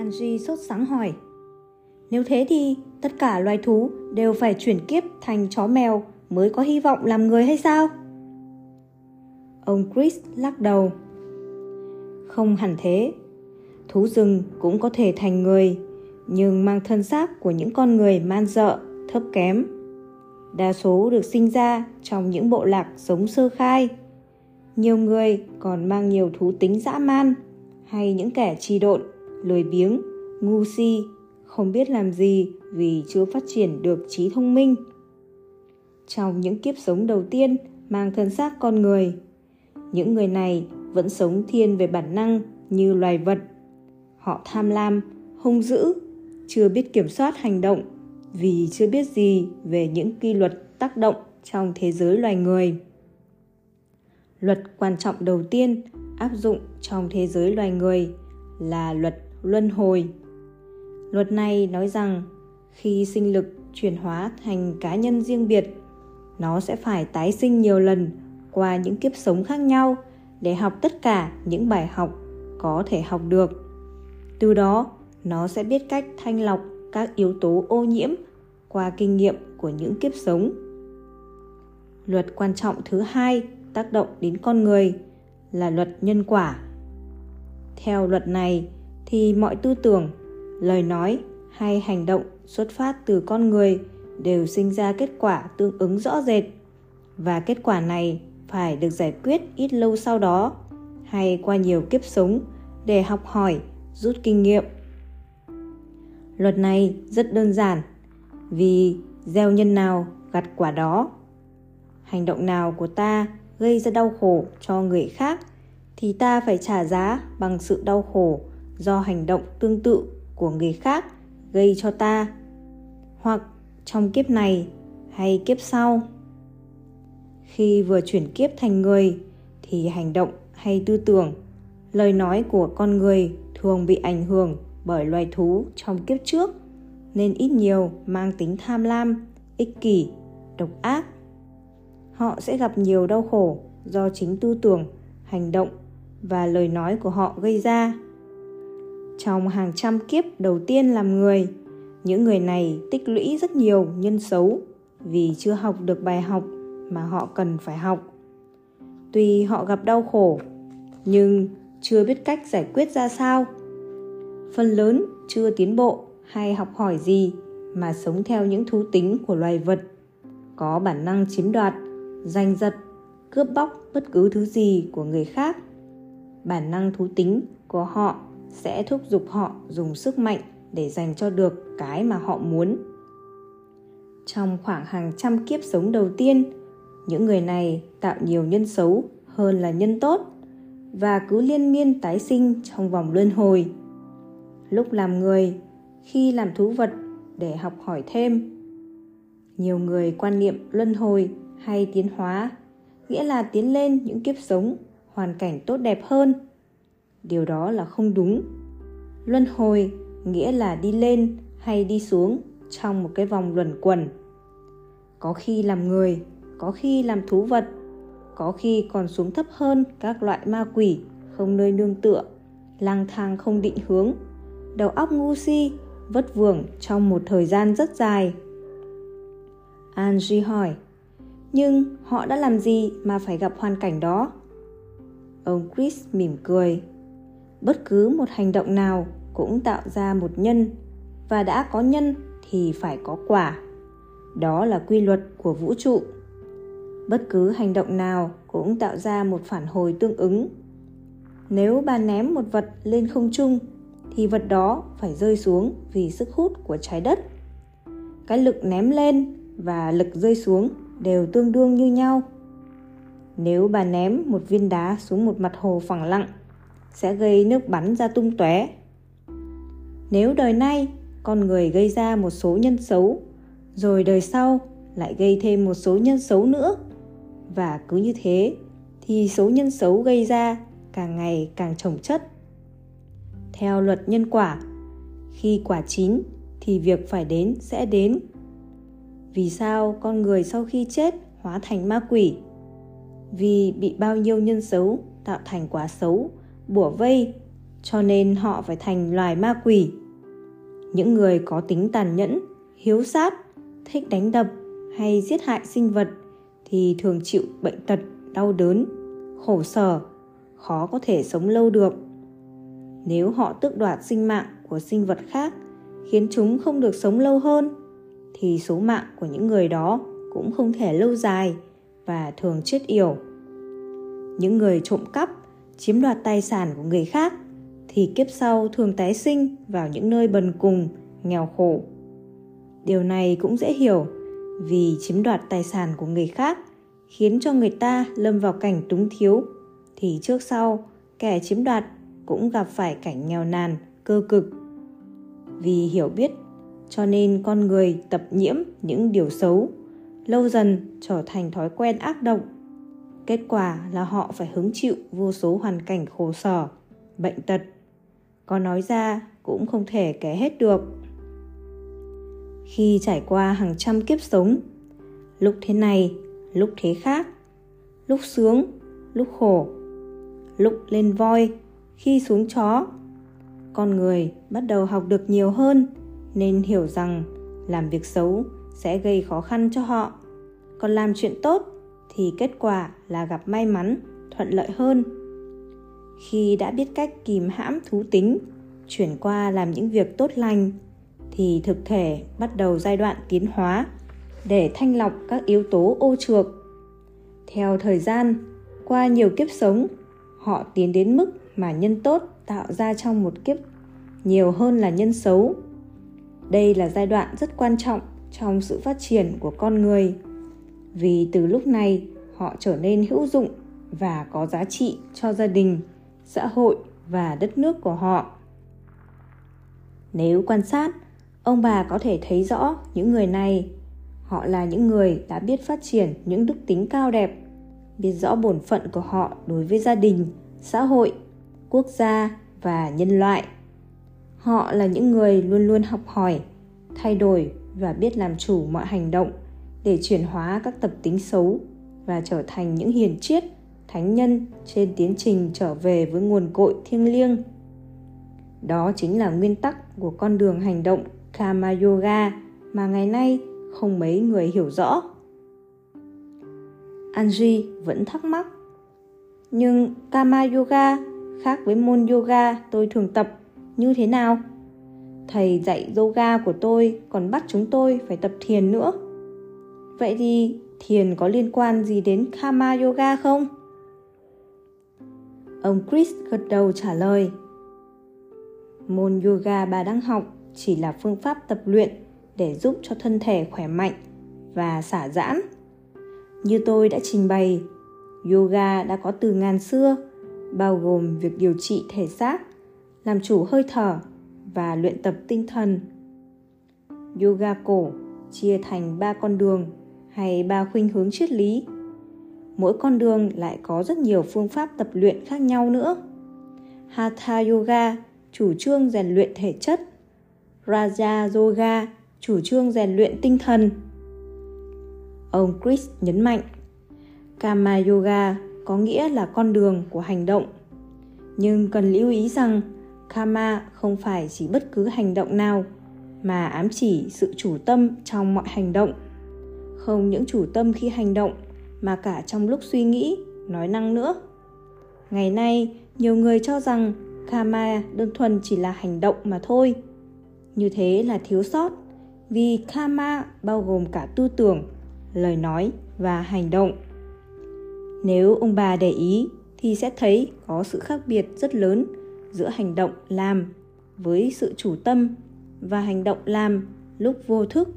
Angie sốt sắng hỏi. Nếu thế thì tất cả loài thú đều phải chuyển kiếp thành chó mèo mới có hy vọng làm người hay sao? Ông Chris lắc đầu. Không hẳn thế. Thú rừng cũng có thể thành người, nhưng mang thân xác của những con người man dợ, thấp kém. Đa số được sinh ra trong những bộ lạc sống sơ khai. Nhiều người còn mang nhiều thú tính dã man hay những kẻ trì độn, lười biếng, ngu si, không biết làm gì vì chưa phát triển được trí thông minh. Trong những kiếp sống đầu tiên mang thân xác con người, những người này vẫn sống thiên về bản năng như loài vật. Họ tham lam, hung dữ, chưa biết kiểm soát hành động vì chưa biết gì về những quy luật tác động trong thế giới loài người. Luật quan trọng đầu tiên áp dụng trong thế giới loài người là luật luân hồi. Luật này nói rằng khi sinh lực chuyển hóa thành cá nhân riêng biệt, nó sẽ phải tái sinh nhiều lần qua những kiếp sống khác nhau để học tất cả những bài học có thể học được. Từ đó, nó sẽ biết cách thanh lọc các yếu tố ô nhiễm qua kinh nghiệm của những kiếp sống. Luật quan trọng thứ hai tác động đến con người là luật nhân quả. Theo luật này thì mọi tư tưởng, lời nói hay hành động xuất phát từ con người đều sinh ra kết quả tương ứng rõ rệt và kết quả này phải được giải quyết ít lâu sau đó hay qua nhiều kiếp sống để học hỏi, rút kinh nghiệm. Luật này rất đơn giản vì gieo nhân nào gặt quả đó. Hành động nào của ta gây ra đau khổ cho người khác thì ta phải trả giá bằng sự đau khổ do hành động tương tự của người khác gây cho ta. Hoặc trong kiếp này hay kiếp sau, khi vừa chuyển kiếp thành người thì hành động hay tư tưởng, lời nói của con người thường bị ảnh hưởng bởi loài thú trong kiếp trước, nên ít nhiều mang tính tham lam, ích kỷ, độc ác. Họ sẽ gặp nhiều đau khổ do chính tư tưởng, hành động và lời nói của họ gây ra trong hàng trăm kiếp đầu tiên làm người. Những người này tích lũy rất nhiều nhân xấu vì chưa học được bài học mà họ cần phải học. Tuy họ gặp đau khổ, nhưng chưa biết cách giải quyết ra sao. Phần lớn chưa tiến bộ hay học hỏi gì mà sống theo những thú tính của loài vật. Có bản năng chiếm đoạt, giành giật, cướp bóc bất cứ thứ gì của người khác. Bản năng thú tính của họ sẽ thúc giục họ dùng sức mạnh để dành cho được cái mà họ muốn. Trong khoảng hàng trăm kiếp sống đầu tiên, những người này tạo nhiều nhân xấu hơn là nhân tốt và cứ liên miên tái sinh trong vòng luân hồi. Lúc làm người, khi làm thú vật để học hỏi thêm, nhiều người quan niệm luân hồi hay tiến hóa, nghĩa là tiến lên những kiếp sống hoàn cảnh tốt đẹp hơn điều đó là không đúng. Luân hồi nghĩa là đi lên hay đi xuống trong một cái vòng luẩn quẩn. Có khi làm người, có khi làm thú vật, có khi còn xuống thấp hơn các loại ma quỷ, không nơi nương tựa, lang thang không định hướng, đầu óc ngu si, vất vưởng trong một thời gian rất dài. Angie hỏi, nhưng họ đã làm gì mà phải gặp hoàn cảnh đó? Ông chris mỉm cười bất cứ một hành động nào cũng tạo ra một nhân, và đã có nhân thì phải có quả. Đó là quy luật của vũ trụ. Bất cứ hành động nào cũng tạo ra một phản hồi tương ứng. Nếu bà ném một vật lên không trung, thì vật đó phải rơi xuống vì sức hút của trái đất. Cái lực ném lên và lực rơi xuống đều tương đương như nhau. Nếu bà ném một viên đá xuống một mặt hồ phẳng lặng sẽ gây nước bắn ra tung tóe. Nếu đời nay con người gây ra một số nhân xấu, rồi đời sau lại gây thêm một số nhân xấu nữa, và cứ như thế thì số nhân xấu gây ra càng ngày càng trồng chất. Theo luật nhân quả, khi quả chín thì việc phải đến sẽ đến. Vì sao con người sau khi chết hóa thành ma quỷ? Vì bị bao nhiêu nhân xấu tạo thành quả xấu bủa vây, cho nên họ phải thành loài ma quỷ. Những người có tính tàn nhẫn, hiếu sát, thích đánh đập hay giết hại sinh vật thì thường chịu bệnh tật, đau đớn, khổ sở, khó có thể sống lâu được. Nếu họ tước đoạt sinh mạng của sinh vật khác, khiến chúng không được sống lâu hơn, thì số mạng của những người đó cũng không thể lâu dài và thường chết yểu. Những người trộm cắp chiếm đoạt tài sản của người khác, thì kiếp sau thường tái sinh vào những nơi bần cùng, nghèo khổ. Điều này cũng dễ hiểu, vì chiếm đoạt tài sản của người khác khiến cho người ta lâm vào cảnh túng thiếu, thì trước sau, kẻ chiếm đoạt cũng gặp phải cảnh nghèo nàn, cơ cực. Vì hiểu biết, cho nên con người tập nhiễm những điều xấu, lâu dần trở thành thói quen ác động kết quả là họ phải hứng chịu vô số hoàn cảnh khổ sở, bệnh tật. Có nói ra cũng không thể kể hết được. Khi trải qua hàng trăm kiếp sống, lúc thế này, lúc thế khác, lúc sướng, lúc khổ, lúc lên voi, khi xuống chó, con người bắt đầu học được nhiều hơn nên hiểu rằng làm việc xấu sẽ gây khó khăn cho họ. Còn làm chuyện tốt thì kết quả là gặp may mắn, thuận lợi hơn. Khi đã biết cách kìm hãm thú tính, chuyển qua làm những việc tốt lành, thì thực thể bắt đầu giai đoạn tiến hóa để thanh lọc các yếu tố ô trược. Theo thời gian, qua nhiều kiếp sống, họ tiến đến mức mà nhân tốt tạo ra trong một kiếp nhiều hơn là nhân xấu. Đây là giai đoạn rất quan trọng trong sự phát triển của con người vì từ lúc này họ trở nên hữu dụng và có giá trị cho gia đình, xã hội và đất nước của họ. Nếu quan sát, ông bà có thể thấy rõ những người này. Họ là những người đã biết phát triển những đức tính cao đẹp, biết rõ bổn phận của họ đối với gia đình, xã hội, quốc gia và nhân loại. Họ là những người luôn luôn học hỏi, thay đổi và biết làm chủ mọi hành động để chuyển hóa các tập tính xấu và trở thành những hiền triết, thánh nhân trên tiến trình trở về với nguồn cội thiêng liêng đó chính là nguyên tắc của con đường hành động Kama Yoga mà ngày nay không mấy người hiểu rõ. Anji vẫn thắc mắc. Nhưng Kama Yoga khác với môn yoga tôi thường tập như thế nào? Thầy dạy yoga của tôi còn bắt chúng tôi phải tập thiền nữa. Vậy thì thiền có liên quan gì đến Kama Yoga không? Ông Chris gật đầu trả lời. Môn yoga bà đang học chỉ là phương pháp tập luyện để giúp cho thân thể khỏe mạnh và xả giãn. Như tôi đã trình bày, yoga đã có từ ngàn xưa, bao gồm việc điều trị thể xác, làm chủ hơi thở và luyện tập tinh thần. Yoga cổ chia thành ba con đường hay ba khuynh hướng triết lý. Mỗi con đường lại có rất nhiều phương pháp tập luyện khác nhau nữa. Hatha Yoga chủ trương rèn luyện thể chất Raja Yoga chủ trương rèn luyện tinh thần. Ông Chris nhấn mạnh, Kama Yoga có nghĩa là con đường của hành động. Nhưng cần lưu ý rằng Kama không phải chỉ bất cứ hành động nào mà ám chỉ sự chủ tâm trong mọi hành động. Không những chủ tâm khi hành động mà cả trong lúc suy nghĩ, nói năng nữa. Ngày nay, nhiều người cho rằng Kama đơn thuần chỉ là hành động mà thôi. Như thế là thiếu sót vì karma bao gồm cả tư tưởng lời nói và hành động. Nếu ông bà để ý thì sẽ thấy có sự khác biệt rất lớn giữa hành động làm với sự chủ tâm và hành động làm lúc vô thức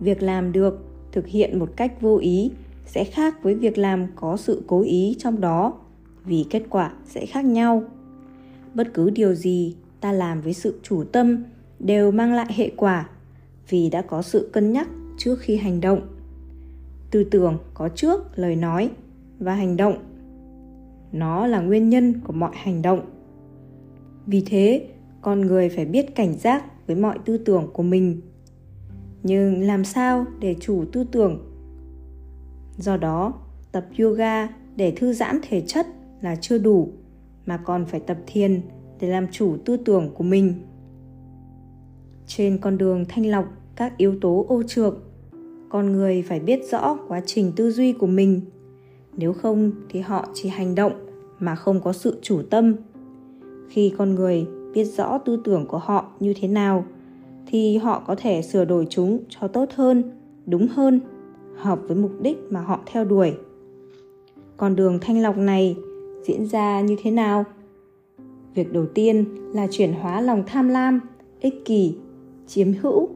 việc làm được, thực hiện một cách vô ý sẽ khác với việc làm có sự cố ý trong đó, vì kết quả sẽ khác nhau. Bất cứ điều gì ta làm với sự chủ tâm đều mang lại hệ quả, vì đã có sự cân nhắc trước khi hành động. Tư tưởng có trước lời nói và hành động. Nó là nguyên nhân của mọi hành động. Vì thế, con người phải biết cảnh giác với mọi tư tưởng của mình nhưng làm sao để chủ tư tưởng? Do đó, tập yoga để thư giãn thể chất là chưa đủ, mà còn phải tập thiền để làm chủ tư tưởng của mình. Trên con đường thanh lọc các yếu tố ô trược, con người phải biết rõ quá trình tư duy của mình. Nếu không thì họ chỉ hành động mà không có sự chủ tâm. Khi con người biết rõ tư tưởng của họ như thế nào thì họ có thể sửa đổi chúng cho tốt hơn, đúng hơn, hợp với mục đích mà họ theo đuổi. Con đường thanh lọc này diễn ra như thế nào? Việc đầu tiên là chuyển hóa lòng tham lam, ích kỷ, chiếm hữu,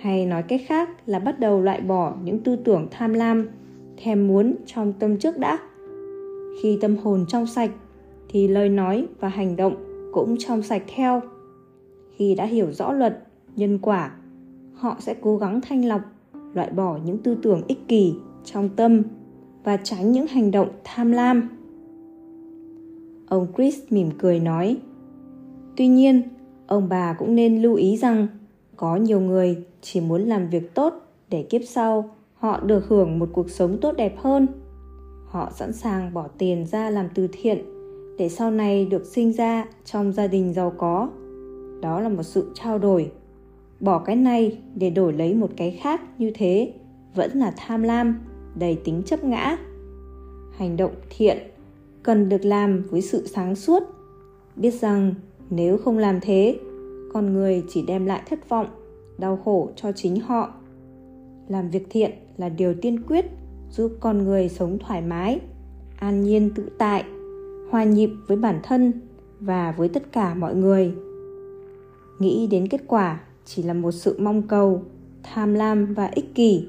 hay nói cách khác là bắt đầu loại bỏ những tư tưởng tham lam, thèm muốn trong tâm trước đã. Khi tâm hồn trong sạch thì lời nói và hành động cũng trong sạch theo. Khi đã hiểu rõ luật nhân quả, họ sẽ cố gắng thanh lọc, loại bỏ những tư tưởng ích kỷ trong tâm và tránh những hành động tham lam. Ông chris mỉm cười nói, tuy nhiên, ông bà cũng nên lưu ý rằng có nhiều người chỉ muốn làm việc tốt để kiếp sau họ được hưởng một cuộc sống tốt đẹp hơn. Họ sẵn sàng bỏ tiền ra làm từ thiện để sau này được sinh ra trong gia đình giàu có. Đó là một sự trao đổi bỏ cái này để đổi lấy một cái khác như thế vẫn là tham lam, đầy tính chấp ngã. Hành động thiện cần được làm với sự sáng suốt. Biết rằng nếu không làm thế, con người chỉ đem lại thất vọng, đau khổ cho chính họ. Làm việc thiện là điều tiên quyết, giúp con người sống thoải mái, an nhiên tự tại, hòa nhịp với bản thân và với tất cả mọi người. Nghĩ đến kết quả chỉ là một sự mong cầu tham lam và ích kỷ.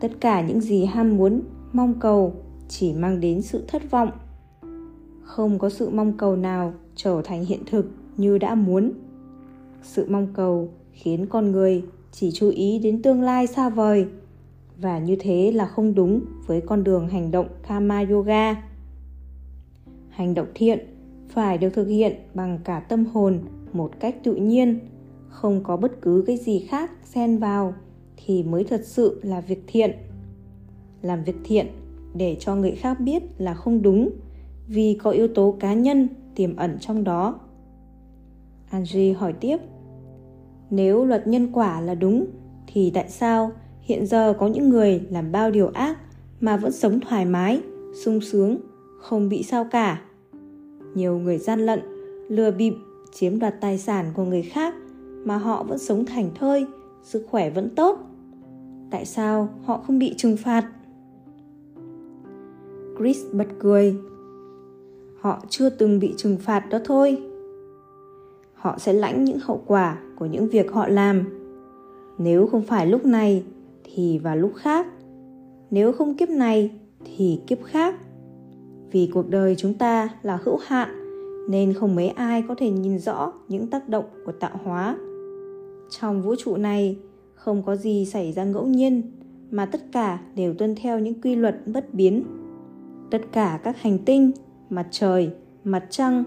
Tất cả những gì ham muốn mong cầu chỉ mang đến sự thất vọng. Không có sự mong cầu nào trở thành hiện thực như đã muốn. Sự mong cầu khiến con người chỉ chú ý đến tương lai xa vời và như thế là không đúng với con đường hành động Kama Yoga. Hành động thiện phải được thực hiện bằng cả tâm hồn một cách tự nhiên, không có bất cứ cái gì khác xen vào thì mới thật sự là việc thiện. Làm việc thiện để cho người khác biết là không đúng vì có yếu tố cá nhân tiềm ẩn trong đó. Angie hỏi tiếp, nếu luật nhân quả là đúng thì tại sao hiện giờ có những người làm bao điều ác mà vẫn sống thoải mái sung sướng không bị sao cả nhiều người gian lận lừa bịp chiếm đoạt tài sản của người khác mà họ vẫn sống thành thơi, sức khỏe vẫn tốt. Tại sao họ không bị trừng phạt? Chris bật cười. Họ chưa từng bị trừng phạt đó thôi. Họ sẽ lãnh những hậu quả của những việc họ làm. Nếu không phải lúc này, thì vào lúc khác. Nếu không kiếp này, thì kiếp khác. Vì cuộc đời chúng ta là hữu hạn, nên không mấy ai có thể nhìn rõ những tác động của tạo hóa trong vũ trụ này, không có gì xảy ra ngẫu nhiên, mà tất cả đều tuân theo những quy luật bất biến. Tất cả các hành tinh, mặt trời, mặt trăng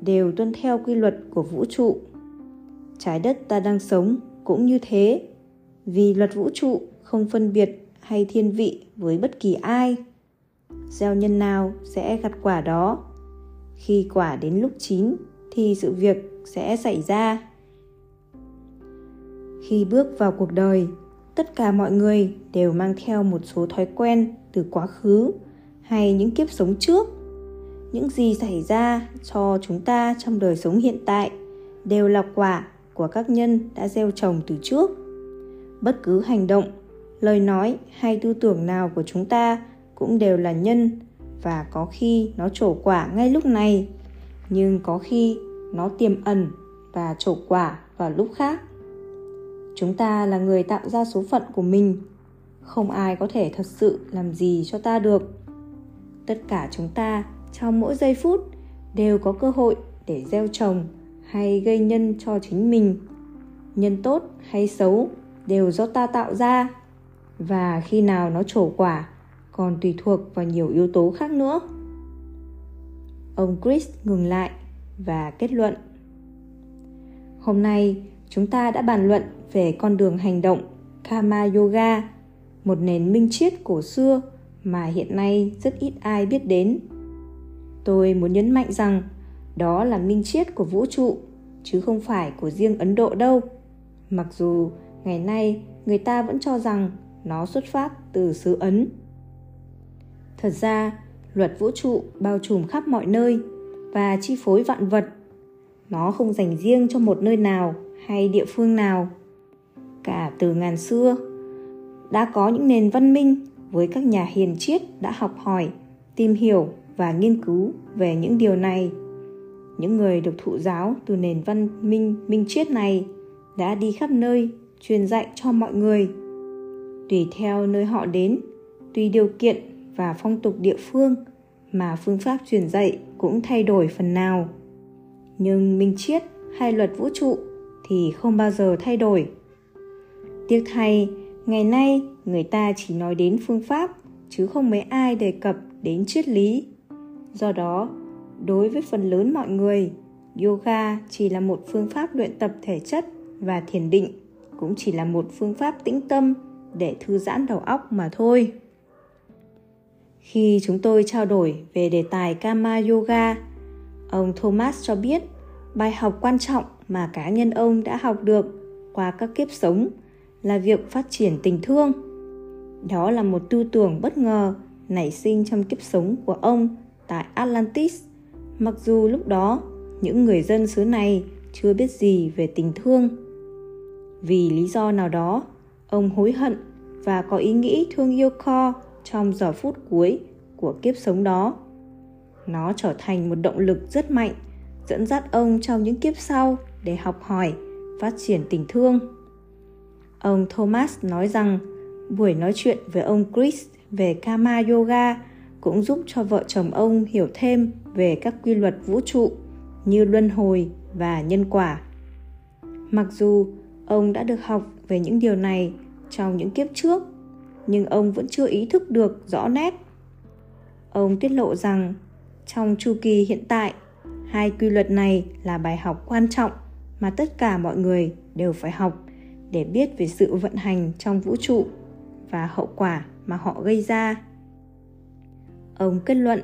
đều tuân theo quy luật của vũ trụ. Trái đất ta đang sống cũng như thế. Vì luật vũ trụ không phân biệt hay thiên vị với bất kỳ ai, gieo nhân nào sẽ gặt quả đó. Khi quả đến lúc chín thì sự việc sẽ xảy ra khi bước vào cuộc đời. Tất cả mọi người đều mang theo một số thói quen từ quá khứ hay những kiếp sống trước. Những gì xảy ra cho chúng ta trong đời sống hiện tại đều là quả của các nhân đã gieo trồng từ trước. Bất cứ hành động, lời nói hay tư tưởng nào của chúng ta cũng đều là nhân và có khi nó trổ quả ngay lúc này, nhưng có khi nó tiềm ẩn và trổ quả vào lúc khác chúng ta là người tạo ra số phận của mình. Không ai có thể thật sự làm gì cho ta được. Tất cả chúng ta, trong mỗi giây phút, đều có cơ hội để gieo trồng hay gây nhân cho chính mình. Nhân tốt hay xấu đều do ta tạo ra. Và khi nào nó trổ quả, còn tùy thuộc vào nhiều yếu tố khác nữa. Ông chris ngừng lại và kết luận. Hôm nay chúng ta đã bàn luận về con đường hành động kama yoga một nền minh triết cổ xưa mà hiện nay rất ít ai biết đến tôi muốn nhấn mạnh rằng Đó là minh triết của vũ trụ, chứ không phải của riêng Ấn Độ đâu. Mặc dù ngày nay người ta vẫn cho rằng nó xuất phát từ xứ Ấn. Thật ra, luật vũ trụ bao trùm khắp mọi nơi và chi phối vạn vật. Nó không dành riêng cho một nơi nào hay địa phương nào. Cả từ ngàn xưa, đã có những nền văn minh với các nhà hiền triết đã học hỏi, tìm hiểu và nghiên cứu về những điều này. Những người được thụ giáo từ nền văn minh minh triết này đã đi khắp nơi truyền dạy cho mọi người. Tùy theo nơi họ đến, tùy điều kiện và phong tục địa phương mà phương pháp truyền dạy cũng thay đổi phần nào. Nhưng minh triết hay luật vũ trụ thì không bao giờ thay đổi. Tiếc thay, ngày nay người ta chỉ nói đến phương pháp chứ không mấy ai đề cập đến triết lý. Do đó, đối với phần lớn mọi người, yoga chỉ là một phương pháp luyện tập thể chất và thiền định cũng chỉ là một phương pháp tĩnh tâm để thư giãn đầu óc mà thôi. Khi chúng tôi trao đổi về đề tài Kama Yoga, ông Thomas cho biết bài học quan trọng mà cá nhân ông đã học được qua các kiếp sống là việc phát triển tình thương. Đó là một tư tưởng bất ngờ nảy sinh trong kiếp sống của ông tại Atlantis, mặc dù lúc đó những người dân xứ này chưa biết gì về tình thương. Vì lý do nào đó, ông hối hận và có ý nghĩ thương yêu Kho trong giờ phút cuối của kiếp sống đó. Nó trở thành một động lực rất mạnh dẫn dắt ông trong những kiếp sau để học hỏi, phát triển tình thương. Ông Thomas nói rằng buổi nói chuyện với ông Chris về Kama Yoga cũng giúp cho vợ chồng ông hiểu thêm về các quy luật vũ trụ như luân hồi và nhân quả. Mặc dù ông đã được học về những điều này trong những kiếp trước, nhưng ông vẫn chưa ý thức được rõ nét. Ông tiết lộ rằng trong chu kỳ hiện tại, hai quy luật này là bài học quan trọng mà tất cả mọi người đều phải học để biết về sự vận hành trong vũ trụ và hậu quả mà họ gây ra. Ông kết luận,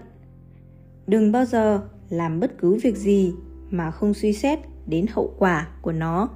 đừng bao giờ làm bất cứ việc gì mà không suy xét đến hậu quả của nó.